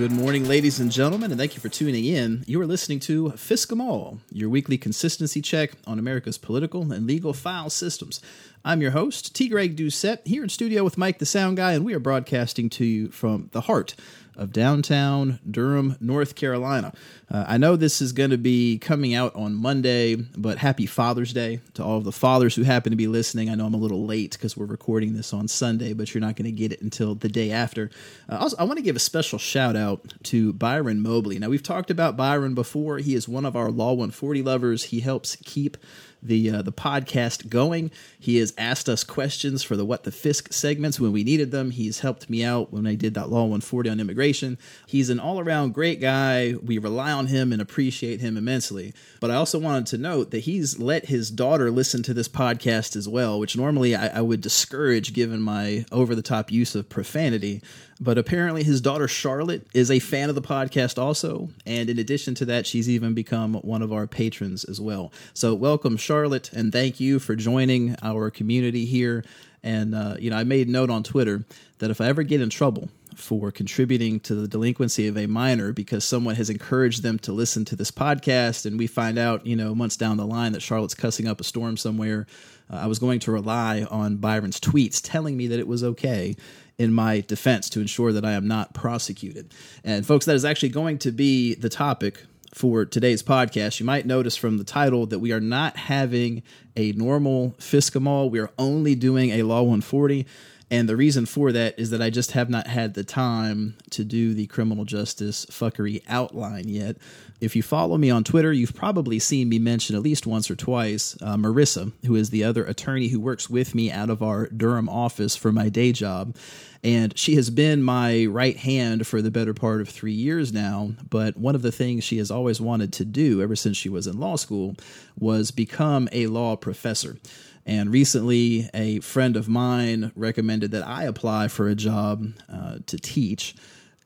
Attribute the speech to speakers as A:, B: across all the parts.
A: Good morning, ladies and gentlemen, and thank you for tuning in. You are listening to Fiscom your weekly consistency check on America's political and legal file systems. I'm your host, T. Greg Doucette, here in studio with Mike the Sound Guy, and we are broadcasting to you from the heart of downtown Durham, North Carolina. Uh, I know this is going to be coming out on Monday, but happy Father's Day to all of the fathers who happen to be listening. I know I'm a little late because we're recording this on Sunday, but you're not going to get it until the day after. Uh, also, I want to give a special shout out to Byron Mobley. Now, we've talked about Byron before. He is one of our Law 140 lovers. He helps keep the uh, the podcast going. He has asked us questions for the What the Fisk segments when we needed them. He's helped me out when I did that Law 140 on immigration. He's an all around great guy. We rely on him and appreciate him immensely. But I also wanted to note that he's let his daughter listen to this podcast as well, which normally I, I would discourage given my over the top use of profanity. But apparently, his daughter Charlotte is a fan of the podcast also. And in addition to that, she's even become one of our patrons as well. So, welcome, Charlotte, and thank you for joining our community here. And, uh, you know, I made note on Twitter that if I ever get in trouble for contributing to the delinquency of a minor because someone has encouraged them to listen to this podcast, and we find out, you know, months down the line that Charlotte's cussing up a storm somewhere, uh, I was going to rely on Byron's tweets telling me that it was okay in my defense to ensure that I am not prosecuted. And, folks, that is actually going to be the topic for today's podcast. You might notice from the title that we are not having a normal Fiscomall. We are only doing a Law 140. And the reason for that is that I just have not had the time to do the criminal justice fuckery outline yet. If you follow me on Twitter, you've probably seen me mention at least once or twice uh, Marissa, who is the other attorney who works with me out of our Durham office for my day job. And she has been my right hand for the better part of three years now. But one of the things she has always wanted to do ever since she was in law school was become a law professor. And recently, a friend of mine recommended that I apply for a job uh, to teach.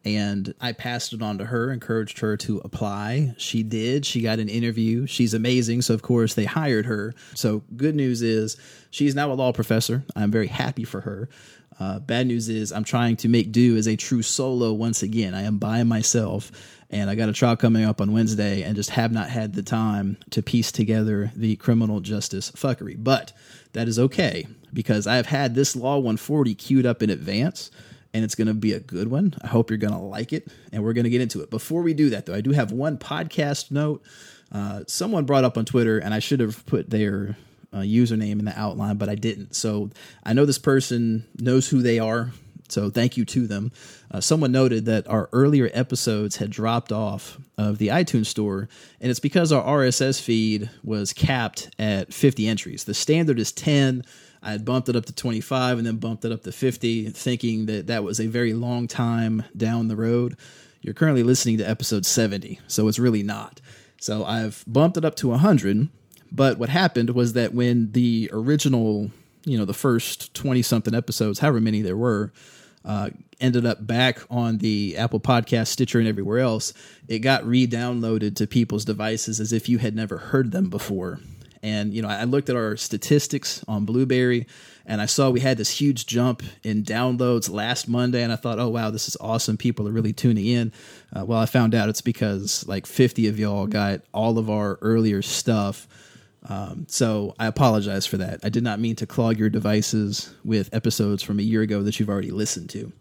A: And I passed it on to her, encouraged her to apply. She did. She got an interview. She's amazing. So, of course, they hired her. So, good news is she's now a law professor. I'm very happy for her. Uh, bad news is I'm trying to make do as a true solo once again. I am by myself, and I got a trial coming up on Wednesday, and just have not had the time to piece together the criminal justice fuckery. But that is okay because I have had this Law 140 queued up in advance. And it's going to be a good one. I hope you're going to like it. And we're going to get into it. Before we do that, though, I do have one podcast note. Uh, someone brought up on Twitter, and I should have put their uh, username in the outline, but I didn't. So I know this person knows who they are. So thank you to them. Uh, someone noted that our earlier episodes had dropped off of the iTunes store, and it's because our RSS feed was capped at 50 entries. The standard is 10. I had bumped it up to 25 and then bumped it up to 50, thinking that that was a very long time down the road. You're currently listening to episode 70, so it's really not. So I've bumped it up to 100 but what happened was that when the original, you know, the first 20 something episodes, however many there were, uh, ended up back on the Apple Podcast, Stitcher, and everywhere else, it got re downloaded to people's devices as if you had never heard them before. And, you know, I looked at our statistics on Blubrry, and I saw we had this huge jump in downloads last Monday. And I thought, oh, wow, this is awesome. People are really tuning in. Uh, well, I found out it's because like 50 of y'all got all of our earlier stuff um, so I apologize for that. I did not mean to clog your devices with episodes from a year ago that you've already listened to.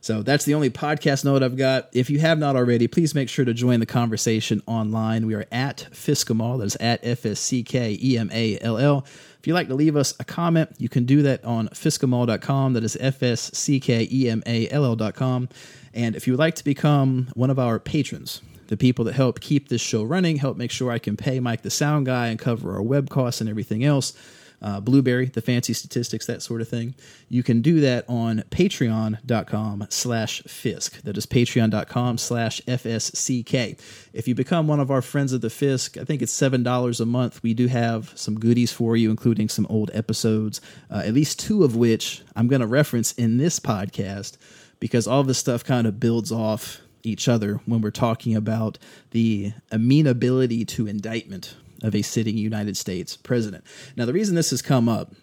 A: So that's the only podcast note I've got. If you have not already, please make sure to join the conversation online. We are at Fiscomall. That is at F S C K E M A L L. If you'd like to leave us a comment, you can do that on fiscomall.com. That is F S C K E M A L L.com. And if you would like to become one of our patrons, the people that help keep this show running, help make sure I can pay Mike the sound guy and cover our web costs and everything else. Uh, Blubrry, the fancy statistics, that sort of thing. You can do that on patreon.com slash Fisk. That is patreon.com slash FSCK. If you become one of our friends of the Fisk, I think it's $7 a month. We do have some goodies for you, including some old episodes, uh, at least two of which I'm going to reference in this podcast because all this stuff kind of builds off each other when we're talking about the amenability to indictment of a sitting United States president. Now, the reason this has come up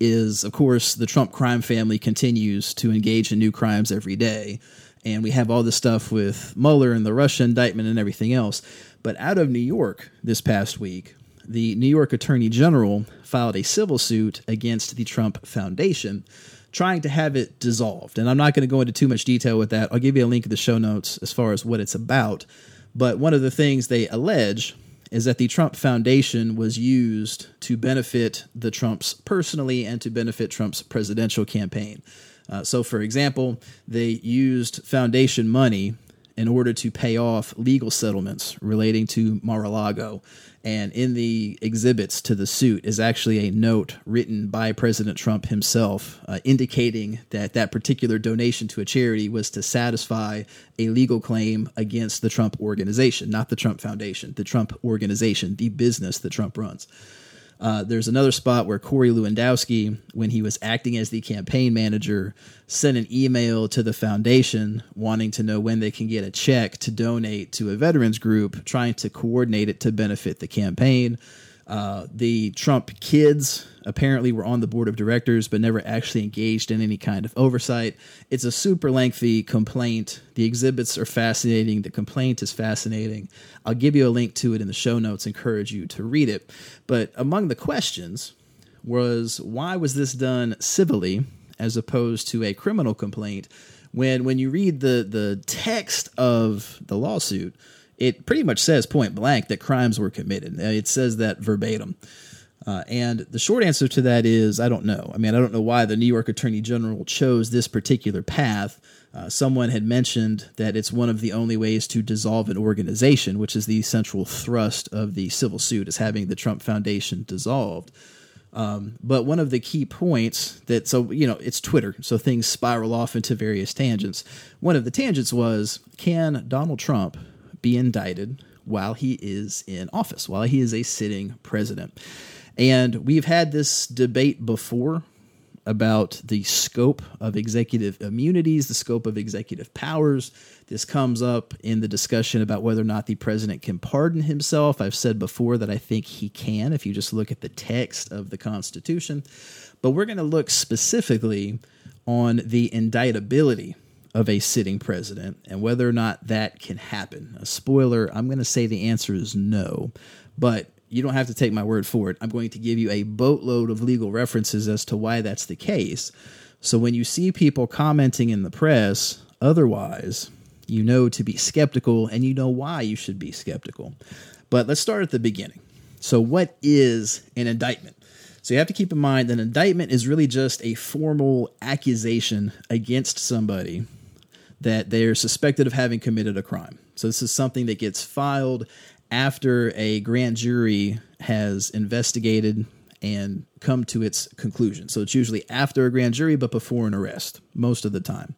A: is, of course, the Trump crime family continues to engage in new crimes every day. and we have all this stuff with Mueller and the Russia indictment and everything else. But out of New York this past week, the New York Attorney General filed a civil suit against the Trump Foundation, trying to have it dissolved. And I'm not going to go into too much detail with that. I'll give you a link in the show notes as far as what it's about. But one of the things they allege is that the Trump Foundation was used to benefit the Trumps personally and to benefit Trump's presidential campaign. Uh, so, for example, they used foundation money in order to pay off legal settlements relating to Mar-a-Lago. And in the exhibits to the suit is actually a note written by President Trump himself uh, indicating that that particular donation to a charity was to satisfy a legal claim against the Trump organization, not the Trump Foundation, the Trump organization, the business that Trump runs. Uh, there's another spot where Corey Lewandowski, when he was acting as the campaign manager, sent an email to the foundation wanting to know when they can get a check to donate to a veterans group, trying to coordinate it to benefit the campaign. Uh, the Trump kids apparently were on the board of directors, but never actually engaged in any kind of oversight. It's a super lengthy complaint. The exhibits are fascinating. The complaint is fascinating. I'll give you a link to it in the show notes, encourage you to read it. But among the questions was why was this done civilly as opposed to a criminal complaint? When when you read the the text of the lawsuit, it pretty much says point blank that crimes were committed. It says that verbatim. Uh, and the short answer to that is I don't know. I mean, I don't know why the New York Attorney General chose this particular path. Uh, someone had mentioned that it's one of the only ways to dissolve an organization, which is the central thrust of the civil suit, is having the Trump Foundation dissolved. Um, but one of the key points that, so, you know, it's Twitter, so things spiral off into various tangents. One of the tangents was can Donald Trump be indicted while he is in office, while he is a sitting president. And we've had this debate before about the scope of executive immunities, the scope of executive powers. This comes up in the discussion about whether or not the president can pardon himself. I've said before that I think he can if you just look at the text of the Constitution. But we're going to look specifically on the indictability of a sitting president and whether or not that can happen. A spoiler, I'm going to say the answer is no, but you don't have to take my word for it. I'm going to give you a boatload of legal references as to why that's the case. So when you see people commenting in the press otherwise, you know to be skeptical and you know why you should be skeptical. But let's start at the beginning. So, what is an indictment? So, you have to keep in mind that an indictment is really just a formal accusation against somebody that they're suspected of having committed a crime. So this is something that gets filed after a grand jury has investigated and come to its conclusion. So it's usually after a grand jury but before an arrest most of the time.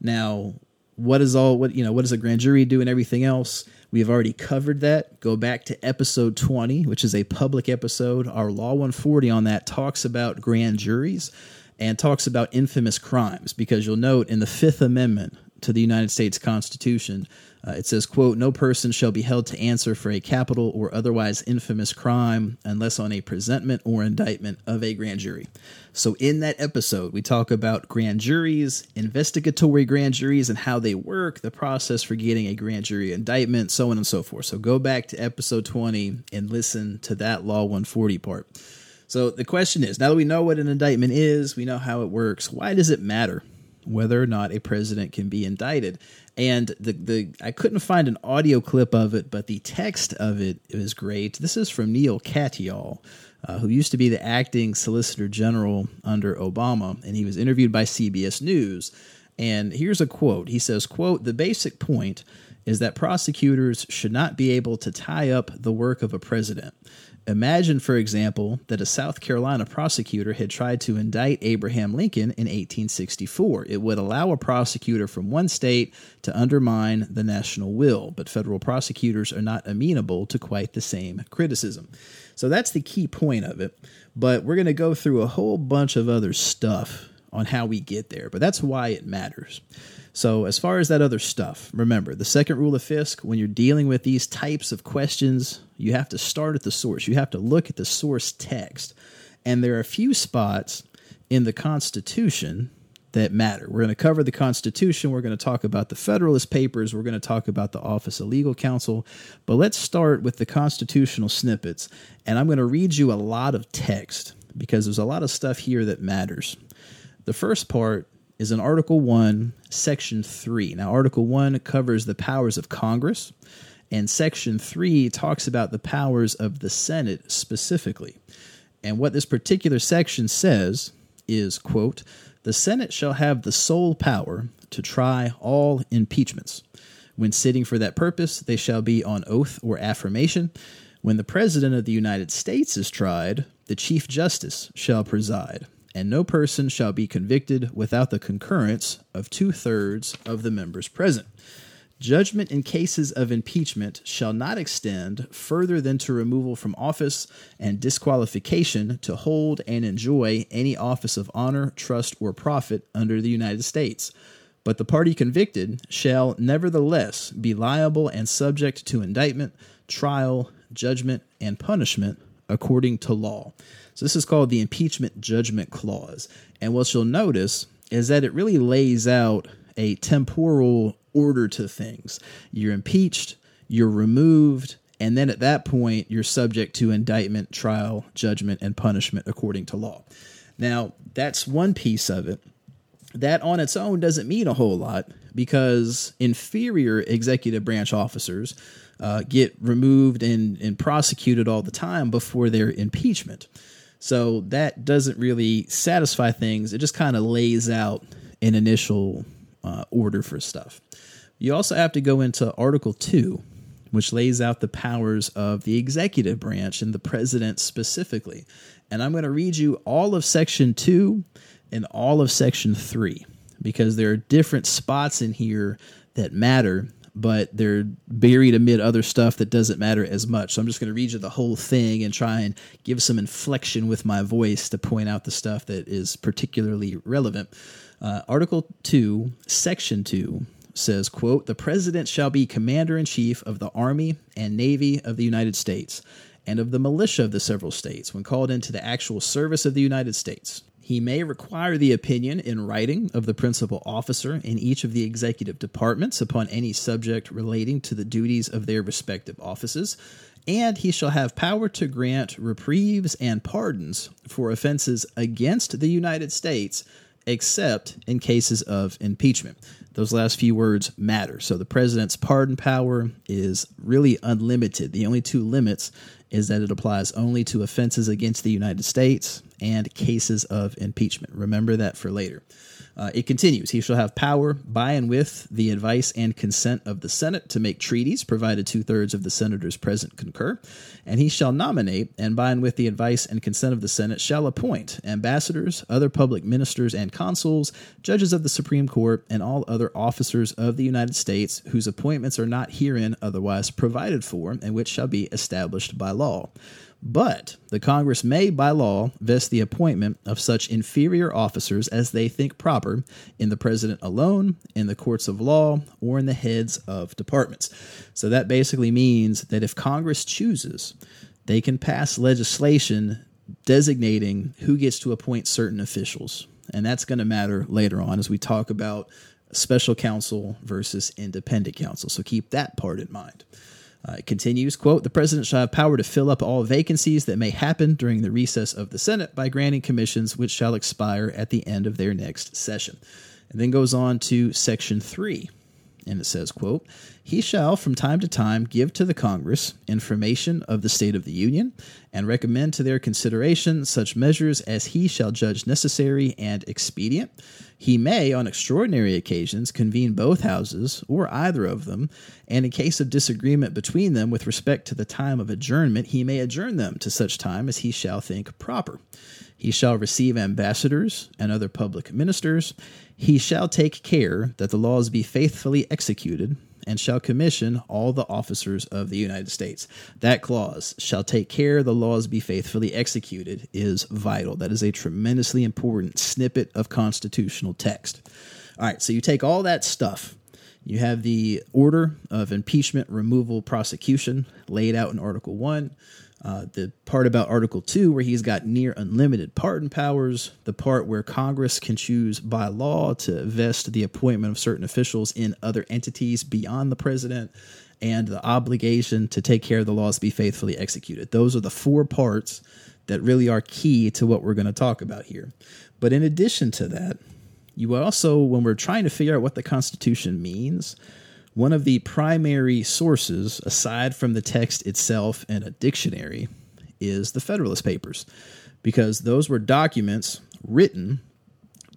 A: Now, what is all what you know, what does a grand jury do and everything else? We have already covered that. Go back to episode 20, which is a public episode. Our Law 140 on that talks about grand juries and talks about infamous crimes because you'll note in the 5th Amendment to the United States Constitution. Uh, it says, quote, no person shall be held to answer for a capital or otherwise infamous crime unless on a presentment or indictment of a grand jury. So in that episode, we talk about grand juries, investigatory grand juries, and how they work, the process for getting a grand jury indictment, so on and so forth. So go back to episode 20 and listen to that Law 140 part. So the question is, now that we know what an indictment is, we know how it works, why does it matter? Whether or not a president can be indicted. And the the I couldn't find an audio clip of it, but the text of it is great. This is from Neil Katyal, uh, who used to be the acting Solicitor General under Obama, and he was interviewed by CBS News. And here's a quote. He says, "quote The basic point is that prosecutors should not be able to tie up the work of a president." Imagine, for example, that a South Carolina prosecutor had tried to indict Abraham Lincoln in 1864. It would allow a prosecutor from one state to undermine the national will, but federal prosecutors are not amenable to quite the same criticism. So that's the key point of it. But we're going to go through a whole bunch of other stuff on how we get there, but that's why it matters. So, as far as that other stuff, remember the second rule of Fisk when you're dealing with these types of questions, you have to start at the source. You have to look at the source text. And there are a few spots in the Constitution that matter. We're going to cover the Constitution. We're going to talk about the Federalist Papers. We're going to talk about the Office of Legal Counsel. But let's start with the constitutional snippets. And I'm going to read you a lot of text because there's a lot of stuff here that matters. The first part is in Article 1, Section 3. Now, Article 1 covers the powers of Congress, and Section 3 talks about the powers of the Senate specifically. And what this particular section says is, quote, the Senate shall have the sole power to try all impeachments. When sitting for that purpose, they shall be on oath or affirmation. When the President of the United States is tried, the Chief Justice shall preside, and no person shall be convicted without the concurrence of two thirds of the members present. Judgment in cases of impeachment shall not extend further than to removal from office and disqualification to hold and enjoy any office of honor, trust, or profit under the United States. But the party convicted shall nevertheless be liable and subject to indictment, trial, judgment, and punishment according to law. So this is called the impeachment judgment clause. And what you'll notice is that it really lays out a temporal order to things. You're impeached, you're removed, and then at that point, you're subject to indictment, trial, judgment, and punishment according to law. Now, that's one piece of it. That on its own doesn't mean a whole lot because inferior executive branch officers uh, get removed and, and prosecuted all the time before their impeachment. So that doesn't really satisfy things. It just kind of lays out an initial uh, order for stuff. You also have to go into Article 2, which lays out the powers of the executive branch and the president specifically. And I'm going to read you all of Section 2 and all of Section 3 because there are different spots in here that matter, but they're buried amid other stuff that doesn't matter as much. So I'm just going to read you the whole thing and try and give some inflection with my voice to point out the stuff that is particularly relevant. Uh, Article 2, Section 2 says, quote, The President shall be Commander in Chief of the Army and Navy of the United States and of the militia of the several states when called into the actual service of the United States. He may require the opinion in writing of the principal officer in each of the executive departments upon any subject relating to the duties of their respective offices, and he shall have power to grant reprieves and pardons for offenses against the United States except in cases of impeachment. Those last few words matter. So the president's pardon power is really unlimited. The only two limits is that it applies only to offenses against the United States and cases of impeachment. Remember that for later. Uh, it continues He shall have power by and with the advice and consent of the Senate to make treaties, provided two thirds of the senators present concur. And he shall nominate, and by and with the advice and consent of the Senate, shall appoint ambassadors, other public ministers and consuls, judges of the Supreme Court, and all other officers of the United States whose appointments are not herein otherwise provided for, and which shall be established by law. But the Congress may, by law, vest the appointment of such inferior officers as they think proper in the President alone, in the courts of law, or in the heads of departments. So that basically means that if Congress chooses, they can pass legislation designating who gets to appoint certain officials. And that's going to matter later on as we talk about special counsel versus independent counsel. So keep that part in mind. Uh, it continues, quote, the president shall have power to fill up all vacancies that may happen during the recess of the Senate by granting commissions which shall expire at the end of their next session. And then goes on to section three. And it says, quote, He shall from time to time give to the Congress information of the state of the Union, and recommend to their consideration such measures as he shall judge necessary and expedient, he may, on extraordinary occasions, convene both houses, or either of them, and in case of disagreement between them with respect to the time of adjournment, he may adjourn them to such time as he shall think proper. He shall receive ambassadors and other public ministers. He shall take care that the laws be faithfully executed, and shall commission all the officers of the United States. That clause, shall take care the laws be faithfully executed, is vital. That is a tremendously important snippet of constitutional text. All right, so you take all that stuff. You have the order of impeachment, removal, prosecution laid out in Article 1. Uh, the part about Article 2, where he's got near unlimited pardon powers, the part where Congress can choose by law to vest the appointment of certain officials in other entities beyond the president, and the obligation to take care of the laws be faithfully executed. Those are the four parts that really are key to what we're going to talk about here. But in addition to that, you also, when we're trying to figure out what the Constitution means, one of the primary sources, aside from the text itself and a dictionary, is the Federalist Papers, because those were documents written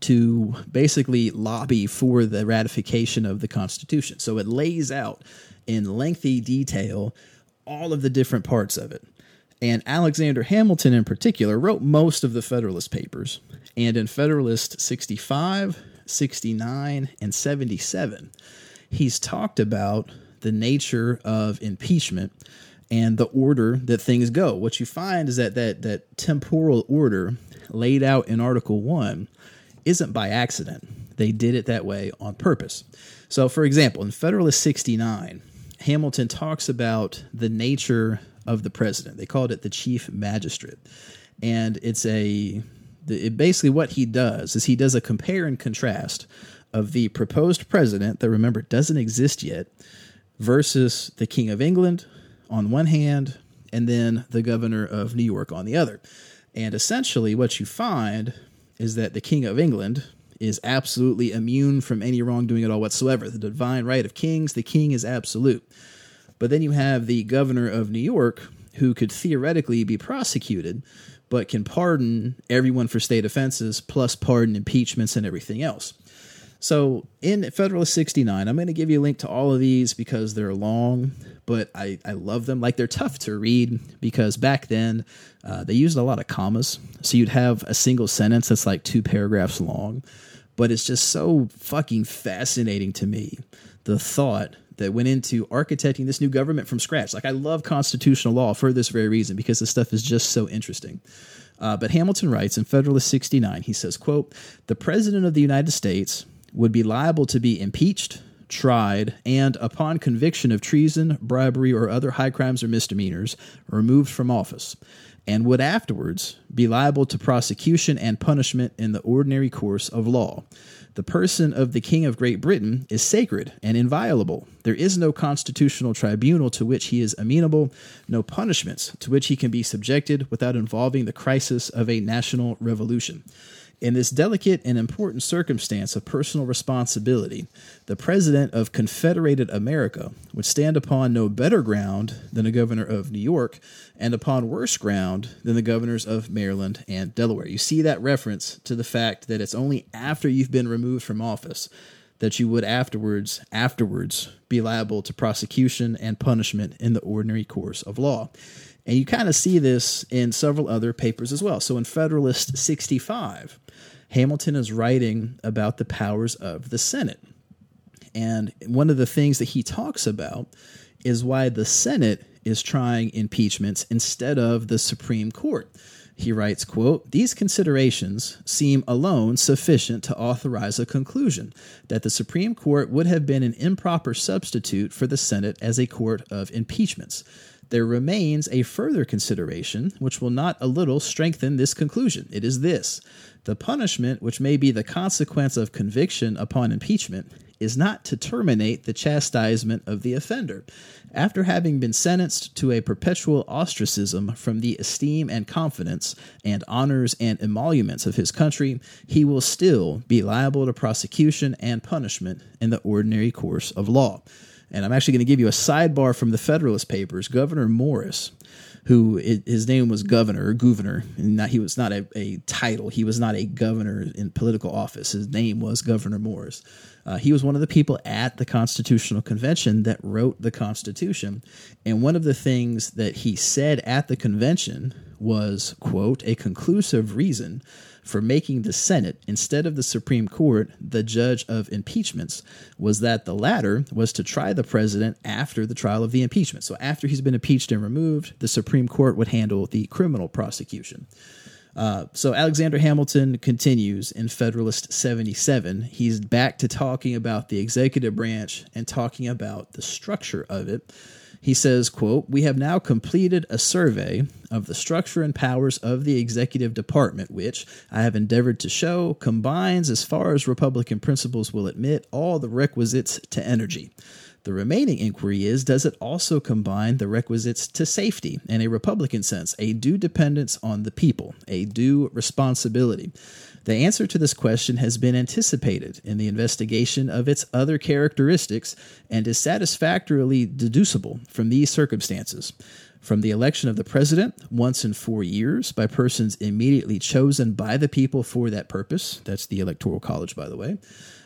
A: to basically lobby for the ratification of the Constitution. So it lays out in lengthy detail all of the different parts of it. And Alexander Hamilton, in particular, wrote most of the Federalist Papers. And in Federalist 65, 69, and 77, he's talked about the nature of impeachment and the order that things go. What you find is that that, that temporal order laid out in Article 1 isn't by accident. They did it that way on purpose. So, for example, in Federalist 69, Hamilton talks about the nature of the president. They called it the chief magistrate. And it's a it basically what he does is he does a compare and contrast of the proposed president that remember doesn't exist yet versus the king of England on one hand and then the governor of New York on the other. And essentially what you find is that the king of England is absolutely immune from any wrongdoing at all whatsoever. The divine right of kings, the king is absolute. But then you have the governor of New York who could theoretically be prosecuted but can pardon everyone for state offenses plus pardon impeachments and everything else. So in Federalist 69, I'm going to give you a link to all of these because they're long, but I, I love them. Like they're tough to read because back then uh, they used a lot of commas. So you'd have a single sentence that's like two paragraphs long, but it's just so fucking fascinating to me the thought that went into architecting this new government from scratch. Like I love constitutional law for this very reason because this stuff is just so interesting. Uh, but Hamilton writes in Federalist 69, he says, quote, the president of the United States would be liable to be impeached, tried, and upon conviction of treason, bribery, or other high crimes or misdemeanors, removed from office, and would afterwards be liable to prosecution and punishment in the ordinary course of law. The person of the King of Great Britain is sacred and inviolable. There is no constitutional tribunal to which he is amenable, no punishments to which he can be subjected without involving the crisis of a national revolution. In this delicate and important circumstance of personal responsibility, the President of Confederated America would stand upon no better ground than the Governor of New York, and upon worse ground than the governors of Maryland and Delaware. You see that reference to the fact that it's only after you've been removed from office that you would afterwards afterwards be liable to prosecution and punishment in the ordinary course of law. And you kind of see this in several other papers as well. So in Federalist 65, Hamilton is writing about the powers of the Senate. And one of the things that he talks about is why the Senate is trying impeachments instead of the Supreme Court. He writes, quote, These considerations seem alone sufficient to authorize a conclusion that the Supreme Court would have been an improper substitute for the Senate as a court of impeachments there remains a further consideration which will not a little strengthen this conclusion. It is this the punishment, which may be the consequence of conviction upon impeachment, is not to terminate the chastisement of the offender. After having been sentenced to a perpetual ostracism from the esteem and confidence and honors and emoluments of his country, he will still be liable to prosecution and punishment in the ordinary course of law. And I'm actually going to give you a sidebar from the Federalist Papers. Gouverneur Morris, who his name was governor or governor, and he was not a, a, title. He was not a governor in political office. His name was Gouverneur Morris. Uh, he was one of the people at the Constitutional Convention that wrote the Constitution. And one of the things that he said at the convention was, quote, a conclusive reason for making the Senate, instead of the Supreme Court, the judge of impeachments was that the latter was to try the president after the trial of the impeachment. So, after he's been impeached and removed, the Supreme Court would handle the criminal prosecution. Uh, so Alexander Hamilton continues in Federalist 77. He's back to talking about the executive branch and talking about the structure of it. He says, quote, We have now completed a survey of the structure and powers of the executive department, which I have endeavored to show combines, as far as Republican principles will admit, all the requisites to energy. The remaining inquiry is Does it also combine the requisites to safety in a Republican sense, a due dependence on the people, a due responsibility? The answer to this question has been anticipated in the investigation of its other characteristics and is satisfactorily deducible from these circumstances. From the election of the president once in four years by persons immediately chosen by the people for that purpose, that's the Electoral College, by the way,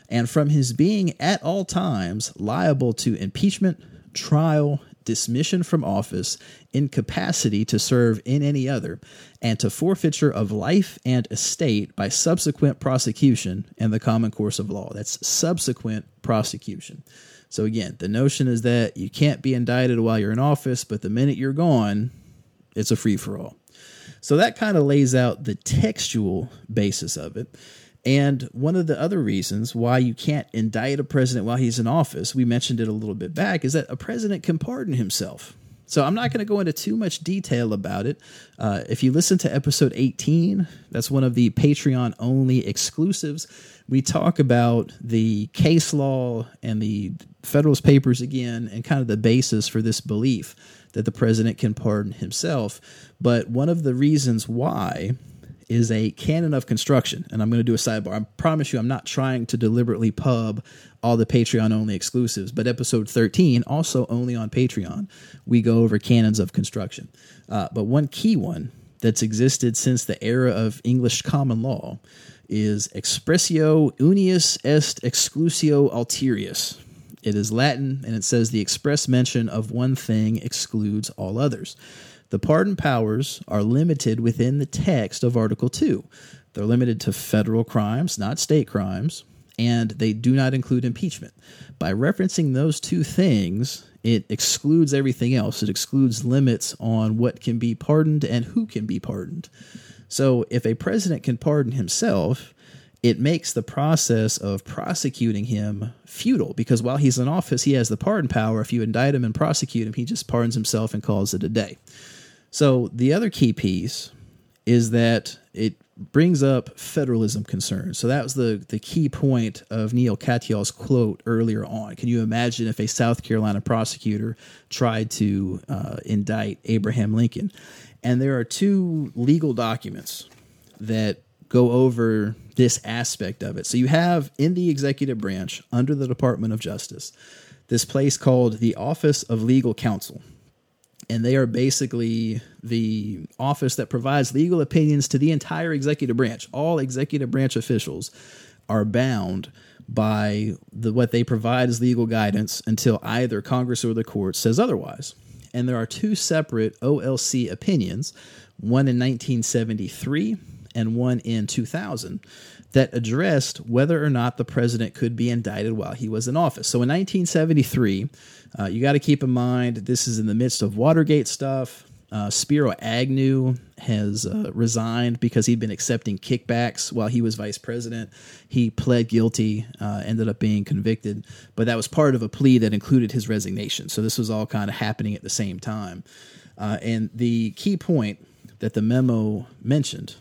A: and from his being at all times liable to impeachment, trial, dismission from office, incapacity to serve in any other, and to forfeiture of life and estate by subsequent prosecution in the common course of law. That's subsequent prosecution. So, again, the notion is that you can't be indicted while you're in office, but the minute you're gone, it's a free for all. So, that kind of lays out the textual basis of it. And one of the other reasons why you can't indict a president while he's in office, we mentioned it a little bit back, is that a president can pardon himself. So I'm not going to go into too much detail about it. Uh, if you listen to episode 18, that's one of the Patreon only exclusives. We talk about the case law and the Federalist Papers again, and kind of the basis for this belief that the president can pardon himself. But one of the reasons why is a canon of construction. And I'm going to do a sidebar. I promise you, I'm not trying to deliberately pub all the Patreon only exclusives, but episode 13, also only on Patreon, we go over canons of construction. Uh, but one key one that's existed since the era of English common law is expressio unius est exclusio alterius. It is Latin and it says the express mention of one thing excludes all others. The pardon powers are limited within the text of Article 2. They're limited to federal crimes, not state crimes, and they do not include impeachment. By referencing those two things, it excludes everything else. It excludes limits on what can be pardoned and who can be pardoned. So if a president can pardon himself, it makes the process of prosecuting him futile because while he's in office, he has the pardon power. If you indict him and prosecute him, he just pardons himself and calls it a day. So the other key piece is that it brings up federalism concerns. So that was the, the key point of Neil Katyal's quote earlier on. Can you imagine if a South Carolina prosecutor tried to uh, indict Abraham Lincoln? And there are two legal documents that go over this aspect of it. So you have in the executive branch under the Department of Justice this place called the Office of Legal Counsel and they are basically the office that provides legal opinions to the entire executive branch. All executive branch officials are bound by the, what they provide as legal guidance until either Congress or the court says otherwise. And there are two separate OLC opinions, one in 1973 and one in 2000, that addressed whether or not the president could be indicted while he was in office. So in 1973, uh, you got to keep in mind this is in the midst of Watergate stuff. Uh, Spiro Agnew has uh, resigned because he'd been accepting kickbacks while he was vice president. He pled guilty, uh, ended up being convicted, but that was part of a plea that included his resignation. So this was all kind of happening at the same time. Uh, and the key point that the memo mentioned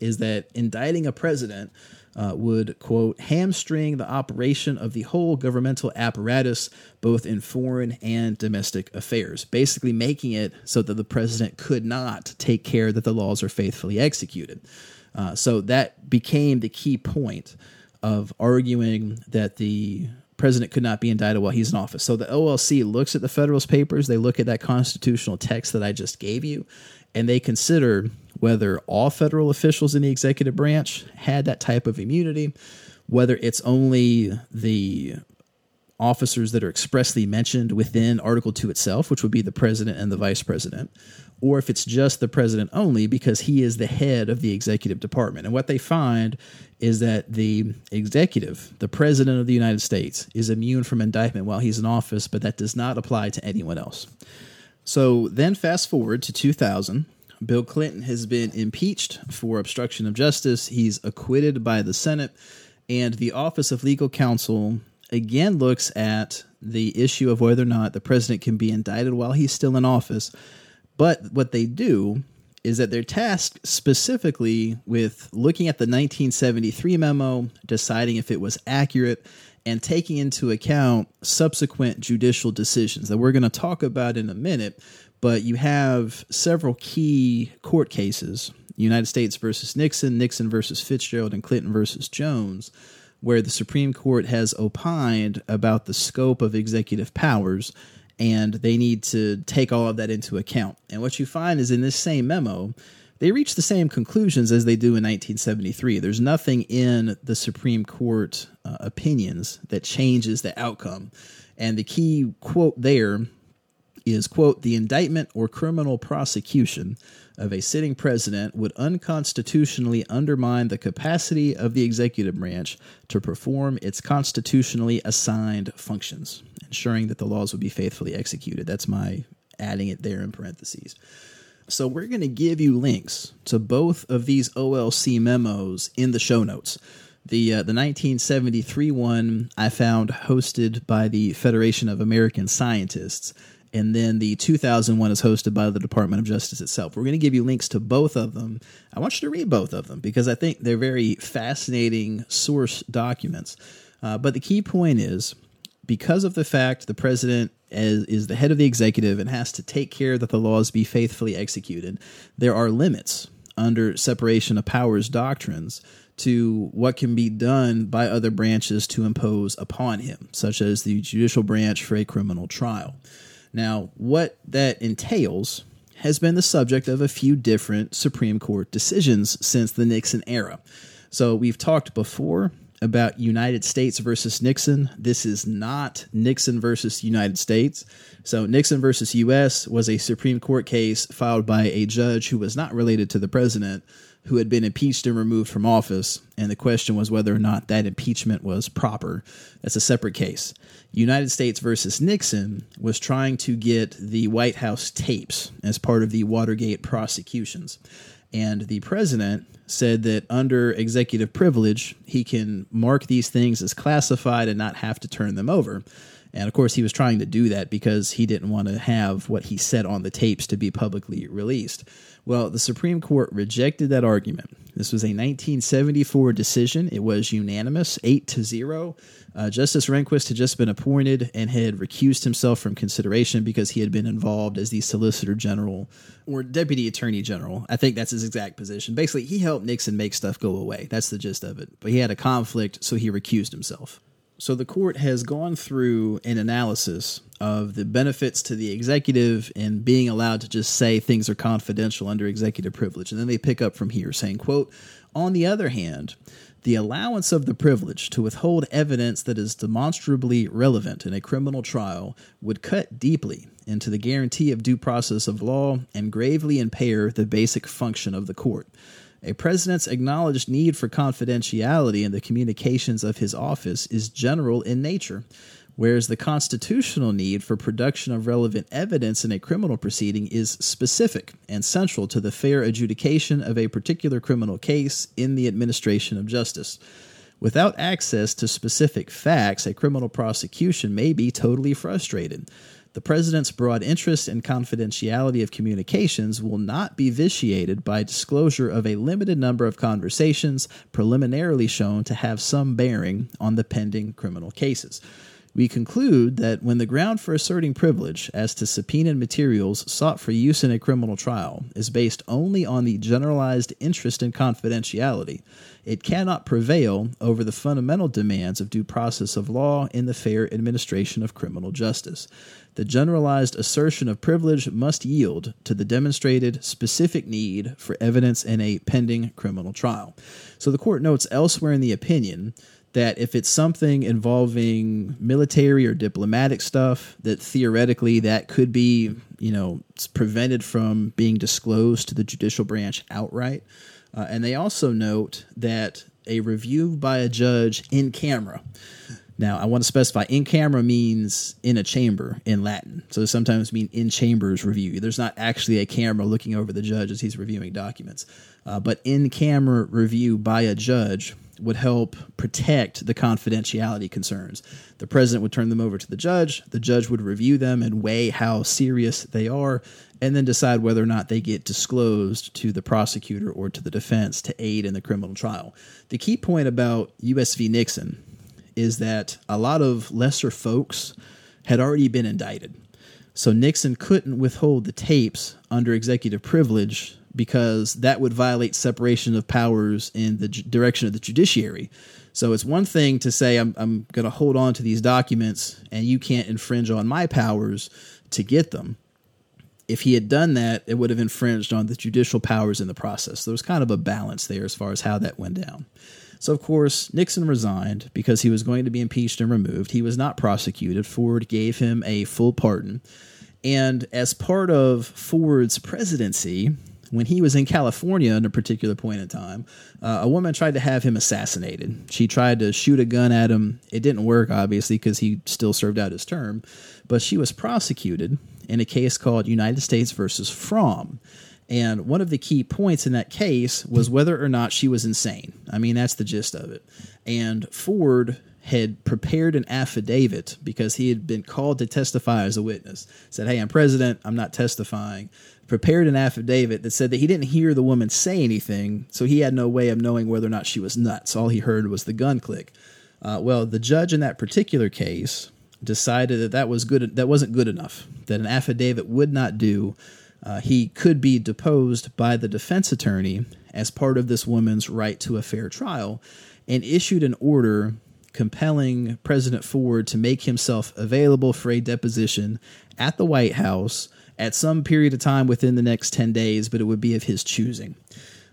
A: is that indicting a president uh, would, quote, hamstring the operation of the whole governmental apparatus, both in foreign and domestic affairs, basically making it so that the president could not take care that the laws are faithfully executed. Uh, so that became the key point of arguing that the president could not be indicted while he's in office. So the OLC looks at the Federalist Papers, they look at that constitutional text that I just gave you, and they consider whether all federal officials in the executive branch had that type of immunity, whether it's only the officers that are expressly mentioned within Article 2 itself, which would be the president and the vice president, or if it's just the president only because he is the head of the executive department. And what they find is that the executive, the president of the United States, is immune from indictment while he's in office, but that does not apply to anyone else. So then fast forward to 2000. Bill Clinton has been impeached for obstruction of justice. He's acquitted by the Senate, and the Office of Legal Counsel again looks at the issue of whether or not the president can be indicted while he's still in office. But what they do is that they're tasked specifically with looking at the 1973 memo, deciding if it was accurate, and taking into account subsequent judicial decisions that we're going to talk about in a minute. But you have several key court cases United States versus Nixon, Nixon versus Fitzgerald, and Clinton versus Jones, where the Supreme Court has opined about the scope of executive powers and they need to take all of that into account. And what you find is in this same memo, they reach the same conclusions as they do in 1973. There's nothing in the Supreme Court uh, opinions that changes the outcome. And the key quote there is quote the indictment or criminal prosecution of a sitting president would unconstitutionally undermine the capacity of the executive branch to perform its constitutionally assigned functions, ensuring that the laws would be faithfully executed. That's my adding it there in parentheses. So we're going to give you links to both of these OLC memos in the show notes. The uh, the 1973 one I found hosted by the Federation of American Scientists and then the 2001 is hosted by the Department of Justice itself. We're going to give you links to both of them. I want you to read both of them because I think they're very fascinating source documents. Uh, but the key point is because of the fact the president is, is the head of the executive and has to take care that the laws be faithfully executed, there are limits under separation of powers doctrines to what can be done by other branches to impose upon him, such as the judicial branch for a criminal trial. Now, what that entails has been the subject of a few different Supreme Court decisions since the Nixon era. So, we've talked before about United States versus Nixon. This is not Nixon versus United States. So, Nixon versus US was a Supreme Court case filed by a judge who was not related to the president who had been impeached and removed from office, and the question was whether or not that impeachment was proper. That's a separate case. United States versus Nixon was trying to get the White House tapes as part of the Watergate prosecutions. And the president said that under executive privilege, he can mark these things as classified and not have to turn them over. And of course, he was trying to do that because he didn't want to have what he said on the tapes to be publicly released. Well, the Supreme Court rejected that argument. This was a 1974 decision. It was unanimous, 8 to 0. Uh, Justice Rehnquist had just been appointed and had recused himself from consideration because he had been involved as the Solicitor General or Deputy Attorney General. I think that's his exact position. Basically, he helped Nixon make stuff go away. That's the gist of it. But he had a conflict, so he recused himself. So the court has gone through an analysis of the benefits to the executive in being allowed to just say things are confidential under executive privilege. And then they pick up from here saying, quote, on the other hand, the allowance of the privilege to withhold evidence that is demonstrably relevant in a criminal trial would cut deeply into the guarantee of due process of law and gravely impair the basic function of the court. A president's acknowledged need for confidentiality in the communications of his office is general in nature, whereas the constitutional need for production of relevant evidence in a criminal proceeding is specific and central to the fair adjudication of a particular criminal case in the administration of justice. Without access to specific facts, a criminal prosecution may be totally frustrated. The president's broad interest in confidentiality of communications will not be vitiated by disclosure of a limited number of conversations preliminarily shown to have some bearing on the pending criminal cases. We conclude that when the ground for asserting privilege as to subpoenaed materials sought for use in a criminal trial is based only on the generalized interest in confidentiality, it cannot prevail over the fundamental demands of due process of law in the fair administration of criminal justice the generalized assertion of privilege must yield to the demonstrated specific need for evidence in a pending criminal trial. So the court notes elsewhere in the opinion that if it's something involving military or diplomatic stuff, that theoretically that could be, you know, prevented from being disclosed to the judicial branch outright. Uh, and they also note that a review by a judge in camera now, I want to specify in camera means in a chamber in Latin. So sometimes mean in chambers review. There's not actually a camera looking over the judge as he's reviewing documents. Uh, but in camera review by a judge would help protect the confidentiality concerns. The president would turn them over to the judge, the judge would review them and weigh how serious they are, and then decide whether or not they get disclosed to the prosecutor or to the defense to aid in the criminal trial. The key point about US v. Nixon is that a lot of lesser folks had already been indicted. So Nixon couldn't withhold the tapes under executive privilege because that would violate separation of powers in the direction of the judiciary. So it's one thing to say, I'm, I'm going to hold on to these documents and you can't infringe on my powers to get them. If he had done that, it would have infringed on the judicial powers in the process. So there was kind of a balance there as far as how that went down. So, of course, Nixon resigned because he was going to be impeached and removed. He was not prosecuted. Ford gave him a full pardon. And as part of Ford's presidency, when he was in California at a particular point in time, uh, a woman tried to have him assassinated. She tried to shoot a gun at him. It didn't work, obviously, because he still served out his term. But she was prosecuted in a case called United States versus Fromme. And one of the key points in that case was whether or not she was insane. I mean, that's the gist of it. And Ford had prepared an affidavit because he had been called to testify as a witness. Said, Hey, I'm president, I'm not testifying. Prepared an affidavit that said that he didn't hear the woman say anything, so he had no way of knowing whether or not she was nuts. All he heard was the gun click. Uh, well, the judge in that particular case decided that that was good. That wasn't good enough. That an affidavit would not do uh, he could be deposed by the defense attorney as part of this woman's right to a fair trial and issued an order compelling President Ford to make himself available for a deposition at the White House at some period of time within the next 10 days, but it would be of his choosing.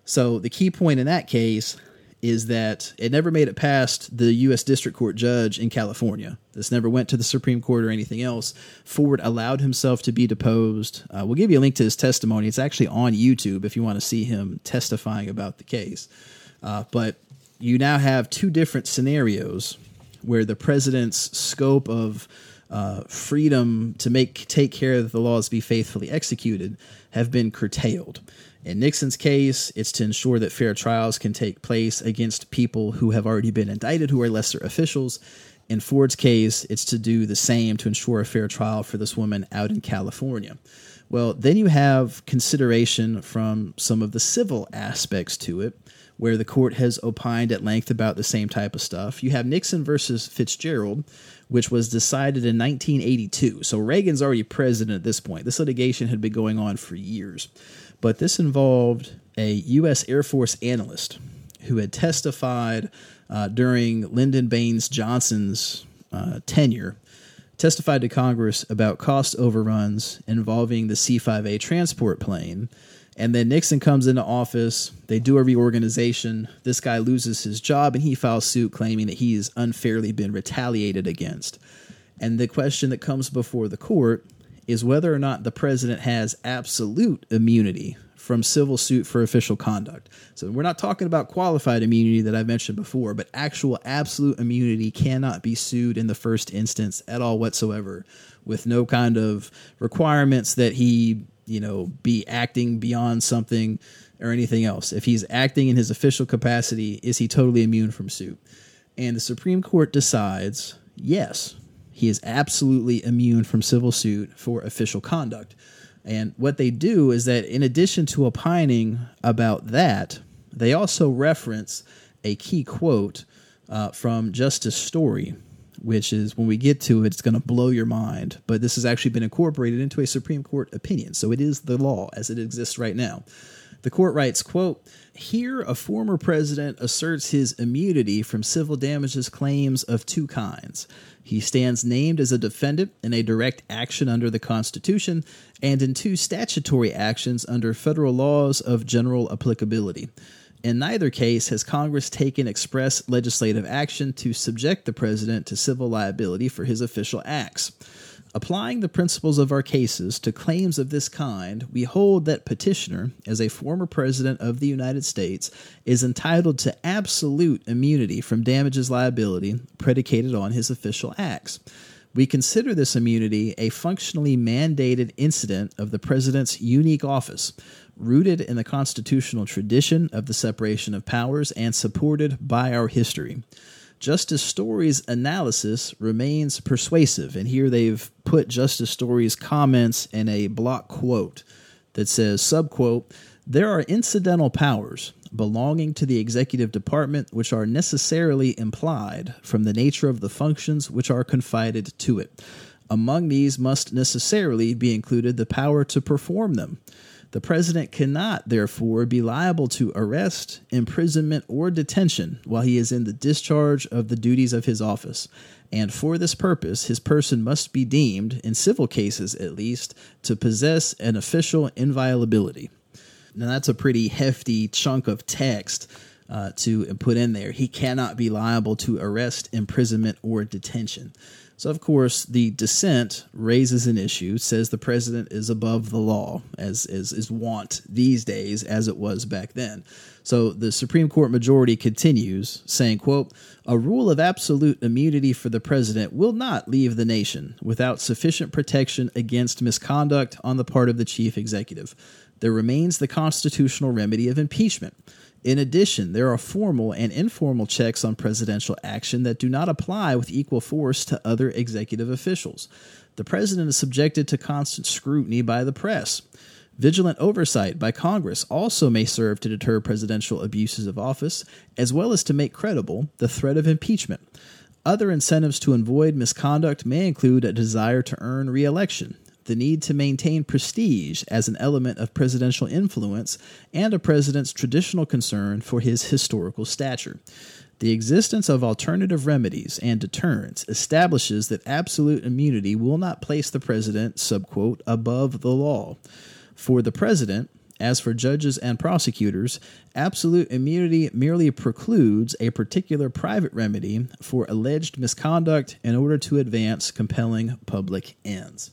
A: So the key point in that case is that it never made it past the U.S. District Court judge in California. This never went to the Supreme Court or anything else. Ford allowed himself to be deposed. Uh, we'll give you a link to his testimony. It's actually on YouTube if you want to see him testifying about the case. Uh, but you now have two different scenarios where the president's scope of uh, freedom to make take care that the laws be faithfully executed have been curtailed. In Nixon's case, it's to ensure that fair trials can take place against people who have already been indicted, who are lesser officials. In Ford's case, it's to do the same to ensure a fair trial for this woman out in California. Well, then you have consideration from some of the civil aspects to it, where the court has opined at length about the same type of stuff. You have Nixon versus Fitzgerald, which was decided in 1982. So Reagan's already president at this point. This litigation had been going on for years. But this involved a U.S. Air Force analyst who had testified uh, during Lyndon Baines Johnson's uh, tenure, testified to Congress about cost overruns involving the C 5A transport plane. And then Nixon comes into office. They do a reorganization. This guy loses his job and he files suit claiming that he has unfairly been retaliated against. And the question that comes before the court is whether or not the president has absolute immunity from civil suit for official conduct. So we're not talking about qualified immunity that I mentioned before, but actual absolute immunity cannot be sued in the first instance at all whatsoever with no kind of requirements that he, you know, be acting beyond something or anything else. If he's acting in his official capacity, is he totally immune from suit? And the Supreme Court decides, yes, he is absolutely immune from civil suit for official conduct. And what they do is that, in addition to opining about that, they also reference a key quote uh, from Justice Story, which is when we get to it, it's going to blow your mind. But this has actually been incorporated into a Supreme Court opinion. So it is the law as it exists right now. The court writes, quote, Here a former president asserts his immunity from civil damages claims of two kinds. He stands named as a defendant in a direct action under the Constitution and in two statutory actions under federal laws of general applicability. In neither case has Congress taken express legislative action to subject the president to civil liability for his official acts. Applying the principles of our cases to claims of this kind, we hold that petitioner, as a former president of the United States, is entitled to absolute immunity from damages liability predicated on his official acts. We consider this immunity a functionally mandated incident of the president's unique office, rooted in the constitutional tradition of the separation of powers and supported by our history. Justice Story's analysis remains persuasive, and here they've put Justice Story's comments in a block quote that says, subquote, there are incidental powers belonging to the executive department which are necessarily implied from the nature of the functions which are confided to it. Among these must necessarily be included the power to perform them. The president cannot, therefore, be liable to arrest, imprisonment, or detention while he is in the discharge of the duties of his office. And for this purpose, his person must be deemed, in civil cases at least, to possess an official inviolability. Now, that's a pretty hefty chunk of text uh, to put in there. He cannot be liable to arrest, imprisonment, or detention. So, of course, the dissent raises an issue, says the president is above the law, as is, is wont these days, as it was back then. So the Supreme Court majority continues, saying, quote, a rule of absolute immunity for the president will not leave the nation without sufficient protection against misconduct on the part of the chief executive. There remains the constitutional remedy of impeachment. In addition, there are formal and informal checks on presidential action that do not apply with equal force to other executive officials. The president is subjected to constant scrutiny by the press. Vigilant oversight by Congress also may serve to deter presidential abuses of office, as well as to make credible the threat of impeachment. Other incentives to avoid misconduct may include a desire to earn reelection, the need to maintain prestige as an element of presidential influence, and a president's traditional concern for his historical stature. The existence of alternative remedies and deterrents establishes that absolute immunity will not place the president, subquote, above the law. For the president, as for judges and prosecutors, absolute immunity merely precludes a particular private remedy for alleged misconduct in order to advance compelling public ends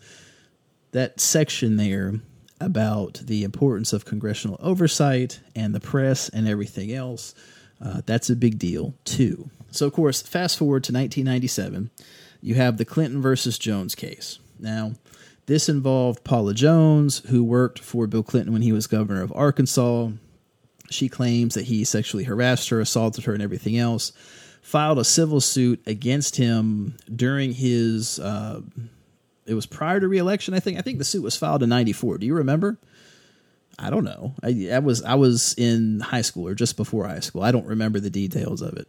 A: that section there about the importance of congressional oversight and the press and everything else, uh, that's a big deal too. So, of course, fast forward to 1997, you have the Clinton versus Jones case. Now, this involved Paula Jones, who worked for Bill Clinton when he was governor of Arkansas. She claims that he sexually harassed her, assaulted her, and everything else. Filed a civil suit against him during his uh, it was prior to reelection. I think. I think the suit was filed in '94. Do you remember? I don't know. I, I was I was in high school or just before high school. I don't remember the details of it.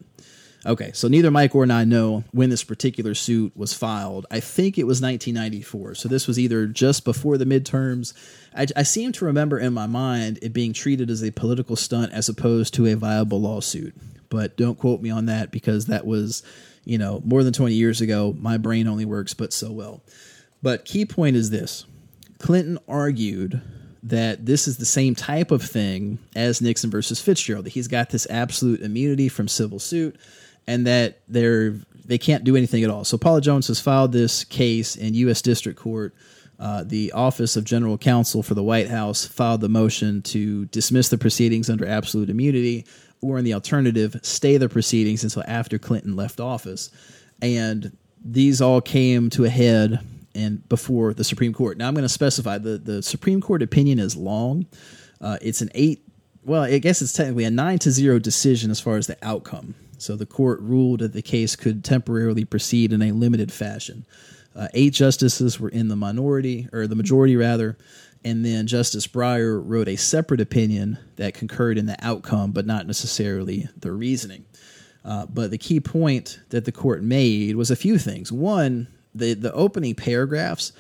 A: Okay, so neither Mike or I know when this particular suit was filed. I think it was 1994. So this was either just before the midterms. I, I, seem to remember in my mind it being treated as a political stunt as opposed to a viable lawsuit. But don't quote me on that because that was, you know, more than 20 years ago. My brain only works but so well. But key point is this Clinton argued that this is the same type of thing as Nixon versus Fitzgerald, that he's got this absolute immunity from civil suit and that they're they can't do anything at all. So Paula Jones has filed this case in U.S. District Court. Uh, the Office of General Counsel for the White House filed the motion to dismiss the proceedings under absolute immunity, or in the alternative, stay the proceedings until after Clinton left office. And these all came to a head and before the Supreme Court. Now I'm going to specify the the Supreme Court opinion is long. Uh, it's an eight. Well, I guess it's technically a nine to zero decision as far as the outcome. So the court ruled that the case could temporarily proceed in a limited fashion. Uh, eight justices were in the minority, or the majority rather, and then Justice Breyer wrote a separate opinion that concurred in the outcome, but not necessarily the reasoning. Uh, but the key point that the court made was a few things. One, the the opening paragraphs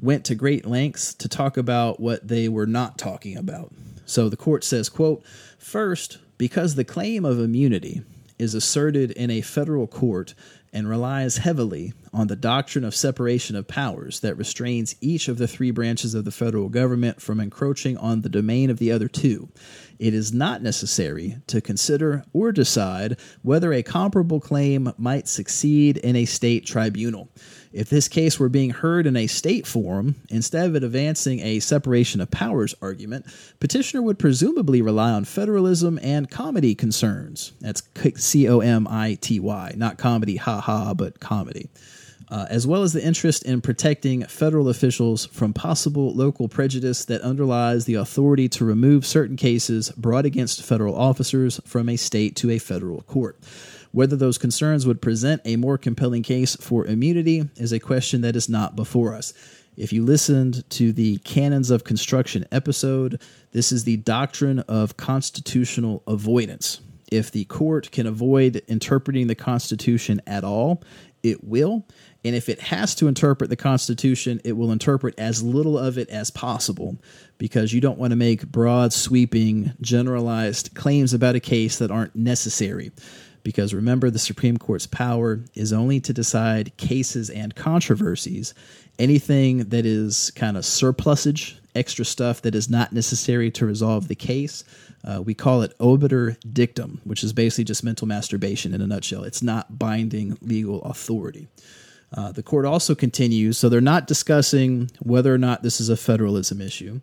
A: went to great lengths to talk about what they were not talking about. So the court says, quote, first, because the claim of immunity is asserted in a federal court and relies heavily on the doctrine of separation of powers that restrains each of the three branches of the federal government from encroaching on the domain of the other two. It is not necessary to consider or decide whether a comparable claim might succeed in a state tribunal. If this case were being heard in a state forum, instead of advancing a separation of powers argument, petitioner would presumably rely on federalism and comity concerns. That's C O M I T Y, not comedy, ha ha, but comity. uh, as well as the interest in protecting federal officials from possible local prejudice that underlies the authority to remove certain cases brought against federal officers from a state to a federal court. Whether those concerns would present a more compelling case for immunity is a question that is not before us. If you listened to the Canons of Construction episode, this is the doctrine of constitutional avoidance. If the court can avoid interpreting the Constitution at all, it will. And if it has to interpret the Constitution, it will interpret as little of it as possible because you don't want to make broad, sweeping, generalized claims about a case that aren't necessary. Because remember, the Supreme Court's power is only to decide cases and controversies. Anything that is kind of surplusage, extra stuff that is not necessary to resolve the case, uh, we call it obiter dictum, which is basically just mental masturbation in a nutshell. It's not binding legal authority. Uh, the court also continues, so they're not discussing whether or not this is a federalism issue.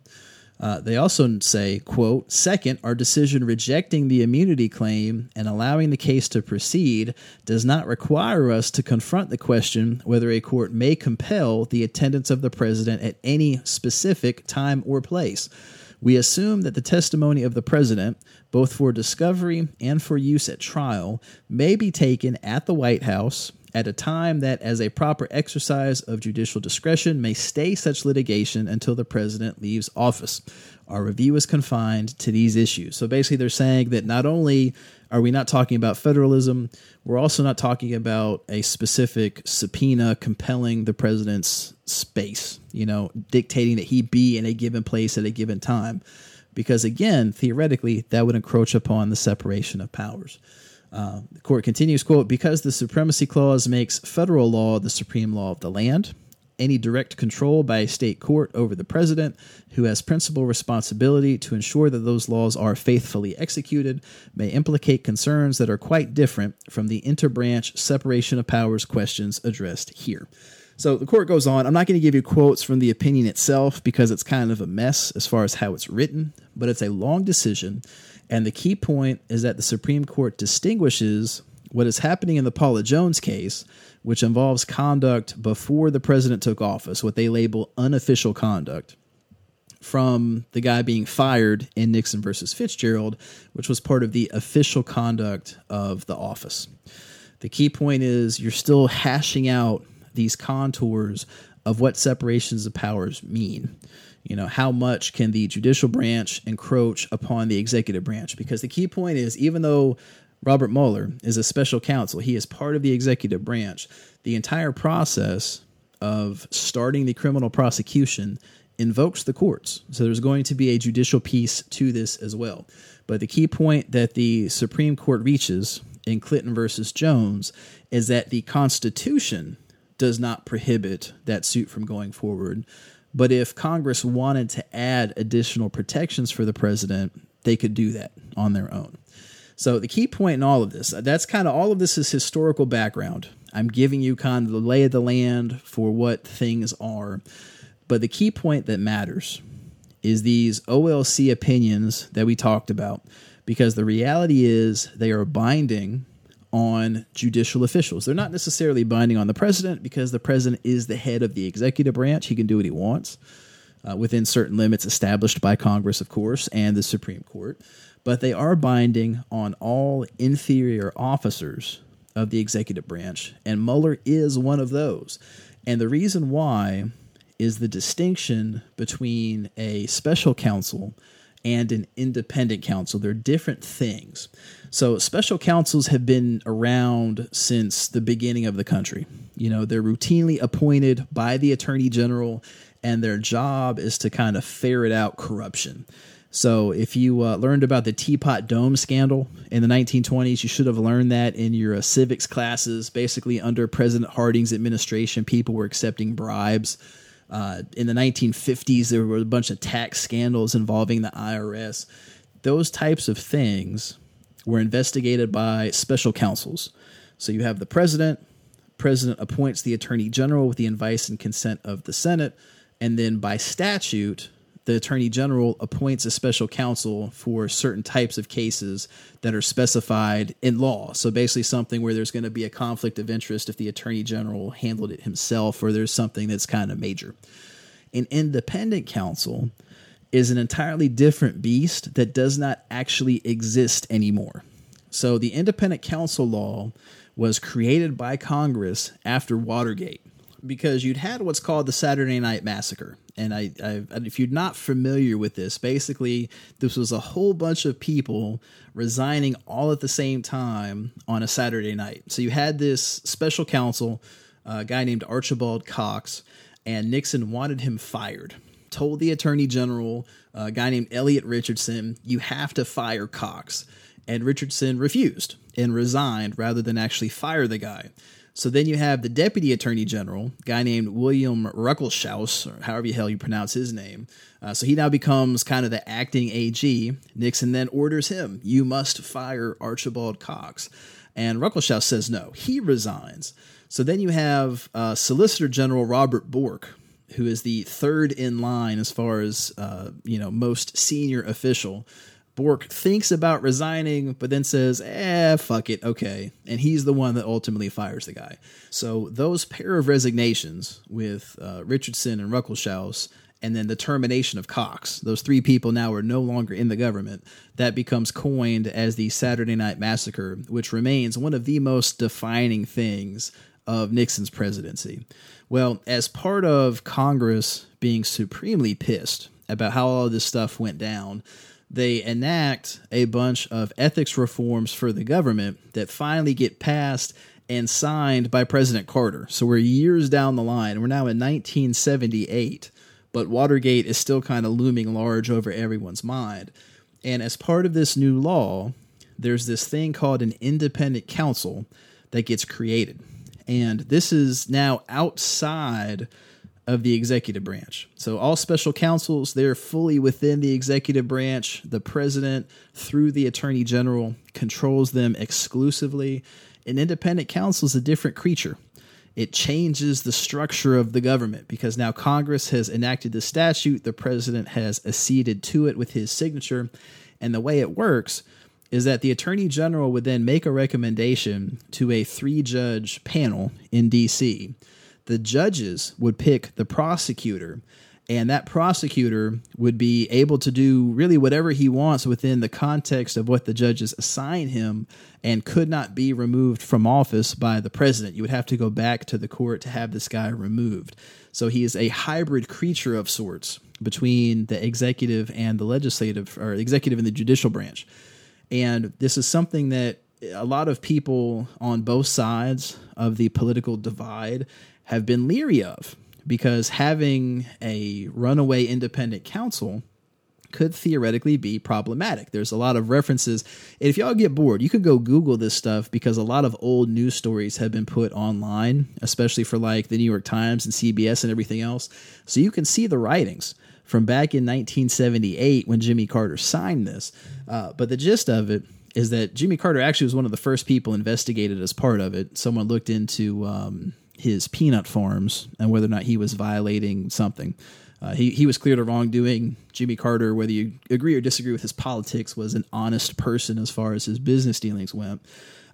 A: Uh, they also say, quote, second, our decision rejecting the immunity claim and allowing the case to proceed does not require us to confront the question whether a court may compel the attendance of the president at any specific time or place. We assume that the testimony of the president, both for discovery and for use at trial, may be taken at the White House at a time that, as a proper exercise of judicial discretion, may stay such litigation until the president leaves office. Our review is confined to these issues. So basically, they're saying that not only are we not talking about federalism, we're also not talking about a specific subpoena compelling the president's space, you know, dictating that he be in a given place at a given time. Because again, theoretically, that would encroach upon the separation of powers. Uh, the court continues, quote, because the supremacy clause makes federal law the supreme law of the land, any direct control by a state court over the president, who has principal responsibility to ensure that those laws are faithfully executed, may implicate concerns that are quite different from the interbranch separation of powers questions addressed here. So the court goes on. I'm not going to give you quotes from the opinion itself because it's kind of a mess as far as how it's written, but it's a long decision and the key point is that the Supreme Court distinguishes what is happening in the Paula Jones case, which involves conduct before the president took office, what they label unofficial conduct, from the guy being fired in Nixon versus Fitzgerald, which was part of the official conduct of the office. The key point is you're still hashing out these contours of what separations of powers mean. You know, how much can the judicial branch encroach upon the executive branch? Because the key point is, even though Robert Mueller is a special counsel, he is part of the executive branch. The entire process of starting the criminal prosecution invokes the courts. So there's going to be a judicial piece to this as well. But the key point that the Supreme Court reaches in Clinton versus Jones is that the Constitution does not prohibit that suit from going forward. But if Congress wanted to add additional protections for the president, they could do that on their own. So the key point in all of this, that's kind of all of this is historical background. I'm giving you kind of the lay of the land for what things are. But the key point that matters is these OLC opinions that we talked about because the reality is they are binding on judicial officials. They're not necessarily binding on the president because the president is the head of the executive branch. He can do what he wants uh, within certain limits established by Congress, of course, and the Supreme Court. But they are binding on all inferior officers of the executive branch, and Mueller is one of those. And the reason why is the distinction between a special counsel and an independent counsel. They're different things. So, special counsels have been around since the beginning of the country. You know, they're routinely appointed by the attorney general, and their job is to kind of ferret out corruption. So, if you uh, learned about the Teapot Dome scandal in the 1920s, you should have learned that in your uh, civics classes. Basically, under President Harding's administration, people were accepting bribes uh, in the 1950s, there were a bunch of tax scandals involving the IRS. Those types of things were investigated by special counsels. So you have the president, president appoints the attorney general with the advice and consent of the Senate, and then by statute, the attorney general appoints a special counsel for certain types of cases that are specified in law. So basically, something where there's going to be a conflict of interest if the attorney general handled it himself, or there's something that's kind of major. An independent counsel is an entirely different beast that does not actually exist anymore. So the independent counsel law was created by Congress after Watergate because you'd had what's called the Saturday Night Massacre. And I, I, if you're not familiar with this, basically, this was a whole bunch of people resigning all at the same time on a Saturday night. So you had this special counsel, a guy named Archibald Cox, and Nixon wanted him fired. Told the attorney general, a guy named Elliot Richardson, you have to fire Cox. And Richardson refused and resigned rather than actually fire the guy. So then you have the deputy attorney general, guy named William Ruckelshaus, or however the hell you pronounce his name. Uh, so he now becomes kind of the acting AG. Nixon then orders him, you must fire Archibald Cox. And Ruckelshaus says no. He resigns. So then you have uh, Solicitor General Robert Bork, who is the third in line as far as uh, you know most senior official Bork thinks about resigning, but then says, eh, fuck it, okay. And he's the one that ultimately fires the guy. So those pair of resignations with uh, Richardson and Ruckelshaus, and then the termination of Cox, those three people now are no longer in the government. That becomes coined as the Saturday Night Massacre, which remains one of the most defining things of Nixon's presidency. Well, as part of Congress being supremely pissed about how all this stuff went down, they enact a bunch of ethics reforms for the government that finally get passed and signed by President Carter. So we're years down the line. We're now in 1978, but Watergate is still kind of looming large over everyone's mind. And as part of this new law, there's this thing called an independent counsel that gets created. And this is now outside of the executive branch. So all special counsels, they're fully within the executive branch. The president, through the attorney general, controls them exclusively. An independent counsel is a different creature. It changes the structure of the government because now Congress has enacted the statute, the president has acceded to it with his signature, and the way it works is that the attorney general would then make a recommendation to a three judge panel in DC the judges would pick the prosecutor and that prosecutor would be able to do really whatever he wants within the context of what the judges assign him and could not be removed from office by the president. You would have to go back to the court to have this guy removed. So he is a hybrid creature of sorts between the executive and the legislative, or executive and the judicial branch. And this is something that a lot of people on both sides of the political divide have been leery of because having a runaway independent counsel could theoretically be problematic. There's a lot of references. If y'all get bored, you could go Google this stuff because a lot of old news stories have been put online, especially for like the New York Times and CBS and everything else. So you can see the writings from back in 1978 when Jimmy Carter signed this. Uh, but the gist of it is that Jimmy Carter actually was one of the first people investigated as part of it. Someone looked into um, his peanut farms and whether or not he was violating something. Uh, he, he was cleared of wrongdoing. Jimmy Carter, whether you agree or disagree with his politics, was an honest person as far as his business dealings went.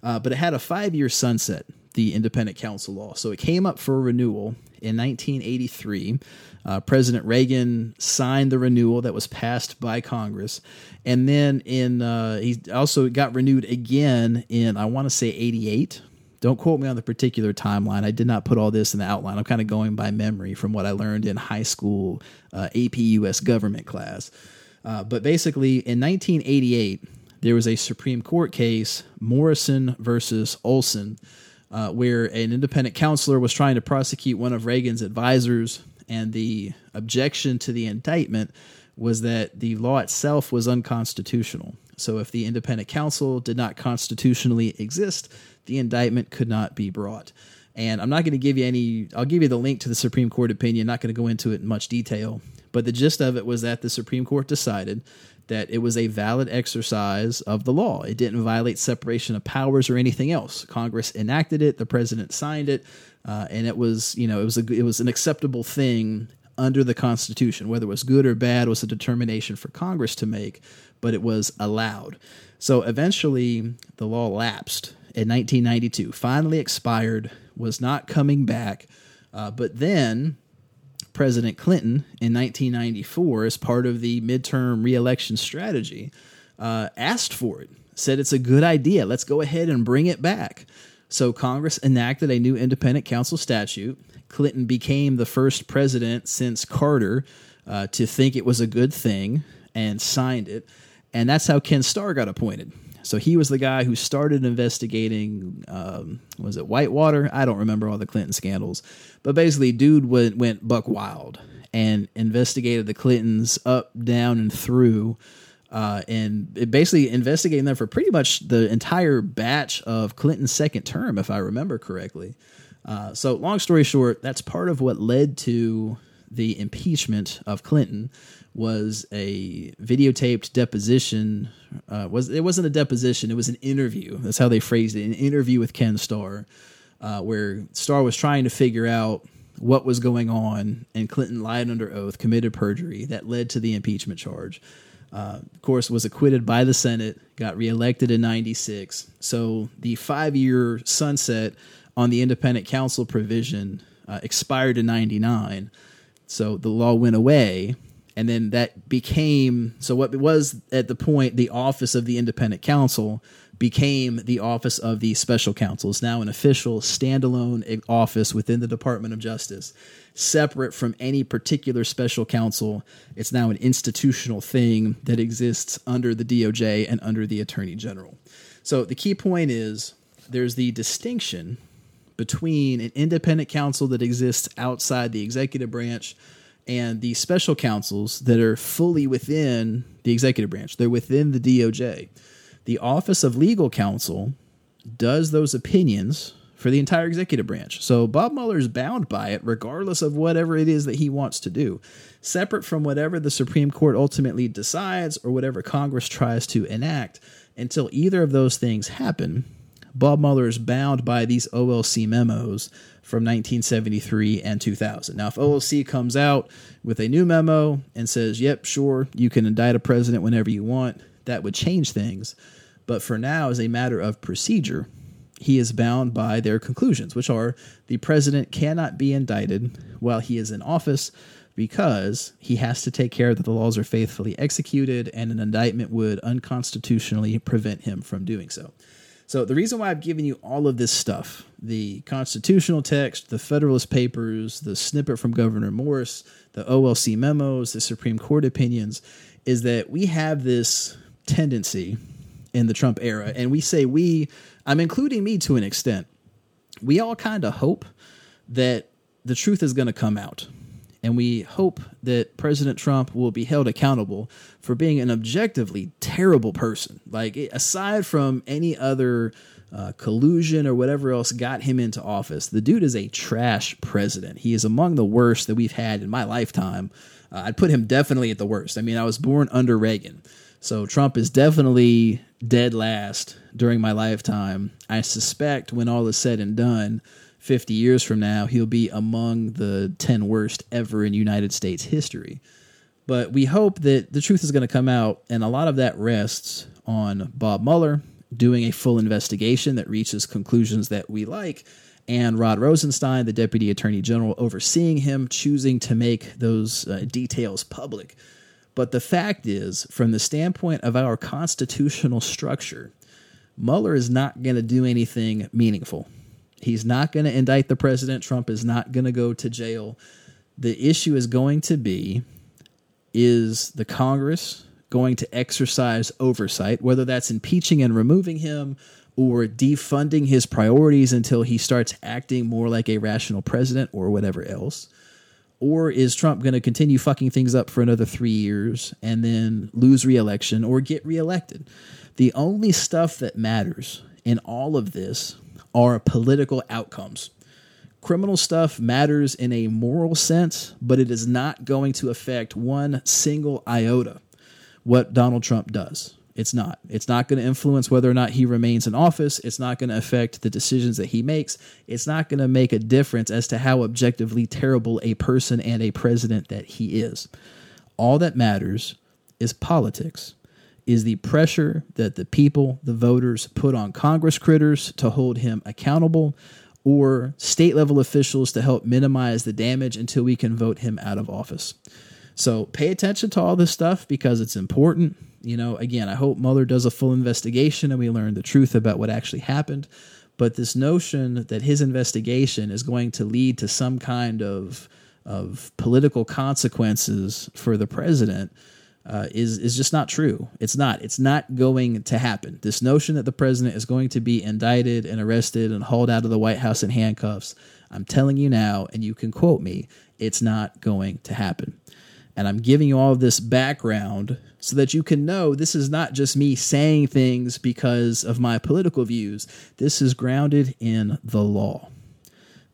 A: Uh, but it had a five year sunset, the independent counsel law. So it came up for renewal in 1983. Uh, President Reagan signed the renewal that was passed by Congress. And then in uh, he also got renewed again in, I want to say, 88 don't quote me on the particular timeline. I did not put all this in the outline. I'm kind of going by memory from what I learned in high school uh, AP US government class. Uh, but basically, in 1988, there was a Supreme Court case, Morrison versus Olson, uh, where an independent counselor was trying to prosecute one of Reagan's advisors, and the objection to the indictment was that the law itself was unconstitutional. So, if the independent counsel did not constitutionally exist, the indictment could not be brought. And I'm not going to give you any, I'll give you the link to the Supreme Court opinion, not going to go into it in much detail. But the gist of it was that the Supreme Court decided that it was a valid exercise of the law. It didn't violate separation of powers or anything else. Congress enacted it, the president signed it, uh, and it was, you know, it was a, it was an acceptable thing under the Constitution. Whether it was good or bad was a determination for Congress to make, but it was allowed. So eventually, the law lapsed in 1992, finally expired, was not coming back. Uh, but then President Clinton in 1994, as part of the midterm reelection strategy, uh, asked for it, said it's a good idea. Let's go ahead and bring it back. So Congress enacted a new independent counsel statute. Clinton became the first president since Carter uh, to think it was a good thing and signed it. And that's how Ken Starr got appointed. So he was the guy who started investigating, um, was it Whitewater? I don't remember all the Clinton scandals. But basically, dude went, went buck wild and investigated the Clintons up, down, and through uh, and basically investigating them for pretty much the entire batch of Clinton's second term, if I remember correctly. Uh, so, long story short, that's part of what led to the impeachment of Clinton was a videotaped deposition. Uh, was it wasn't a deposition; it was an interview. That's how they phrased it: an interview with Ken Starr, uh, where Starr was trying to figure out what was going on, and Clinton lied under oath, committed perjury that led to the impeachment charge. Uh, of course, was acquitted by the Senate, got reelected in 96. So the five year sunset on the independent counsel provision uh, expired in 99. So the law went away. And then that became so what was at the point the office of the independent counsel became the office of the special counsel. It's now an official standalone office within the Department of Justice separate from any particular special counsel. It's now an institutional thing that exists under the DOJ and under the Attorney General. So the key point is there's the distinction between an independent counsel that exists outside the executive branch and the special counsels that are fully within the executive branch. They're within the DOJ. The Office of Legal Counsel does those opinions for the entire executive branch. So Bob Mueller is bound by it, regardless of whatever it is that he wants to do, separate from whatever the Supreme Court ultimately decides or whatever Congress tries to enact. Until either of those things happen, Bob Mueller is bound by these OLC memos from 1973 and 2000. Now, if OLC comes out with a new memo and says, yep, sure, you can indict a president whenever you want, that would change things. But for now, as a matter of procedure, he is bound by their conclusions, which are the president cannot be indicted while he is in office because he has to take care that the laws are faithfully executed, and an indictment would unconstitutionally prevent him from doing so. So, the reason why I've given you all of this stuff the constitutional text, the Federalist Papers, the snippet from Gouverneur Morris, the OLC memos, the Supreme Court opinions is that we have this tendency in the Trump era, and we say we I'm including me to an extent. We all kind of hope that the truth is going to come out. And we hope that President Trump will be held accountable for being an objectively terrible person. Like, aside from any other uh, collusion or whatever else got him into office, the dude is a trash president. He is among the worst that we've had in my lifetime. Uh, I'd put him definitely at the worst. I mean, I was born under Reagan. So Trump is definitely dead last during my lifetime. I suspect when all is said and done, 50 years from now, he'll be among the 10 worst ever in United States history. But we hope that the truth is going to come out, and a lot of that rests on Bob Mueller doing a full investigation that reaches conclusions that we like, and Rod Rosenstein, the Deputy Attorney General, overseeing him, choosing to make those uh, details public. But the fact is, from the standpoint of our constitutional structure, Mueller is not going to do anything meaningful. He's not going to indict the president. Trump is not going to go to jail. The issue is going to be is the Congress going to exercise oversight, whether that's impeaching and removing him or defunding his priorities until he starts acting more like a rational president or whatever else? Or is Trump going to continue fucking things up for another three years and then lose reelection or get reelected? The only stuff that matters in all of this are political outcomes. Criminal stuff matters in a moral sense, but it is not going to affect one single iota what Donald Trump does. It's not. It's not going to influence whether or not he remains in office. It's not going to affect the decisions that he makes. It's not going to make a difference as to how objectively terrible a person and a president that he is. All that matters is politics, is the pressure that the people, the voters, put on Congress critters to hold him accountable or state level officials to help minimize the damage until we can vote him out of office. So pay attention to all this stuff because it's important. You know, again, I hope Mueller does a full investigation and we learn the truth about what actually happened. But this notion that his investigation is going to lead to some kind of of political consequences for the president uh, is is just not true. It's not. It's not going to happen. This notion that the president is going to be indicted and arrested and hauled out of the White House in handcuffs, I'm telling you now, and you can quote me, it's not going to happen. And I'm giving you all of this background so that you can know this is not just me saying things because of my political views. This is grounded in the law.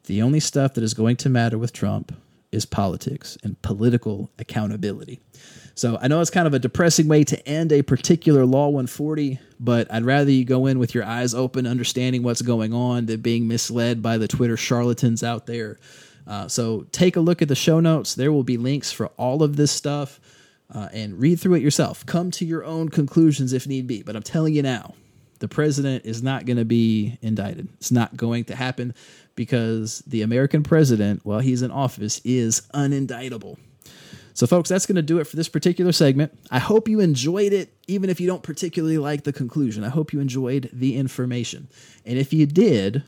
A: The only stuff that is going to matter with Trump is politics and political accountability. So I know it's kind of a depressing way to end a particular Law 140, but I'd rather you go in with your eyes open, understanding what's going on, than being misled by the Twitter charlatans out there uh, so take a look at the show notes. There will be links for all of this stuff uh, and read through it yourself. Come to your own conclusions if need be. But I'm telling you now, the president is not going to be indicted. It's not going to happen because the American president, while he's in office, is unindictable. So, folks, that's going to do it for this particular segment. I hope you enjoyed it, even if you don't particularly like the conclusion. I hope you enjoyed the information. And if you did,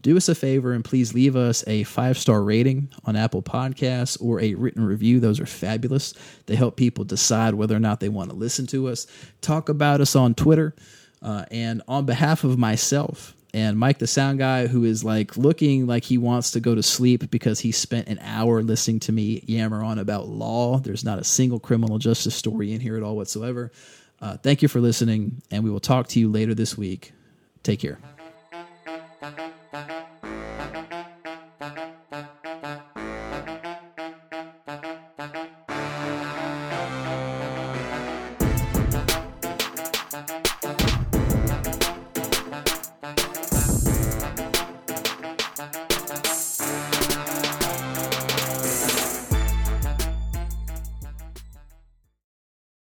A: do us a favor and please leave us a five star rating on Apple Podcasts or a written review. Those are fabulous. They help people decide whether or not they want to listen to us. Talk about us on Twitter. Uh, and on behalf of myself and Mike, the sound guy, who is like looking like he wants to go to sleep because he spent an hour listening to me yammer on about law. There's not a single criminal justice story in here at all whatsoever. Uh, thank you for listening, and we will talk to you later this week. Take care.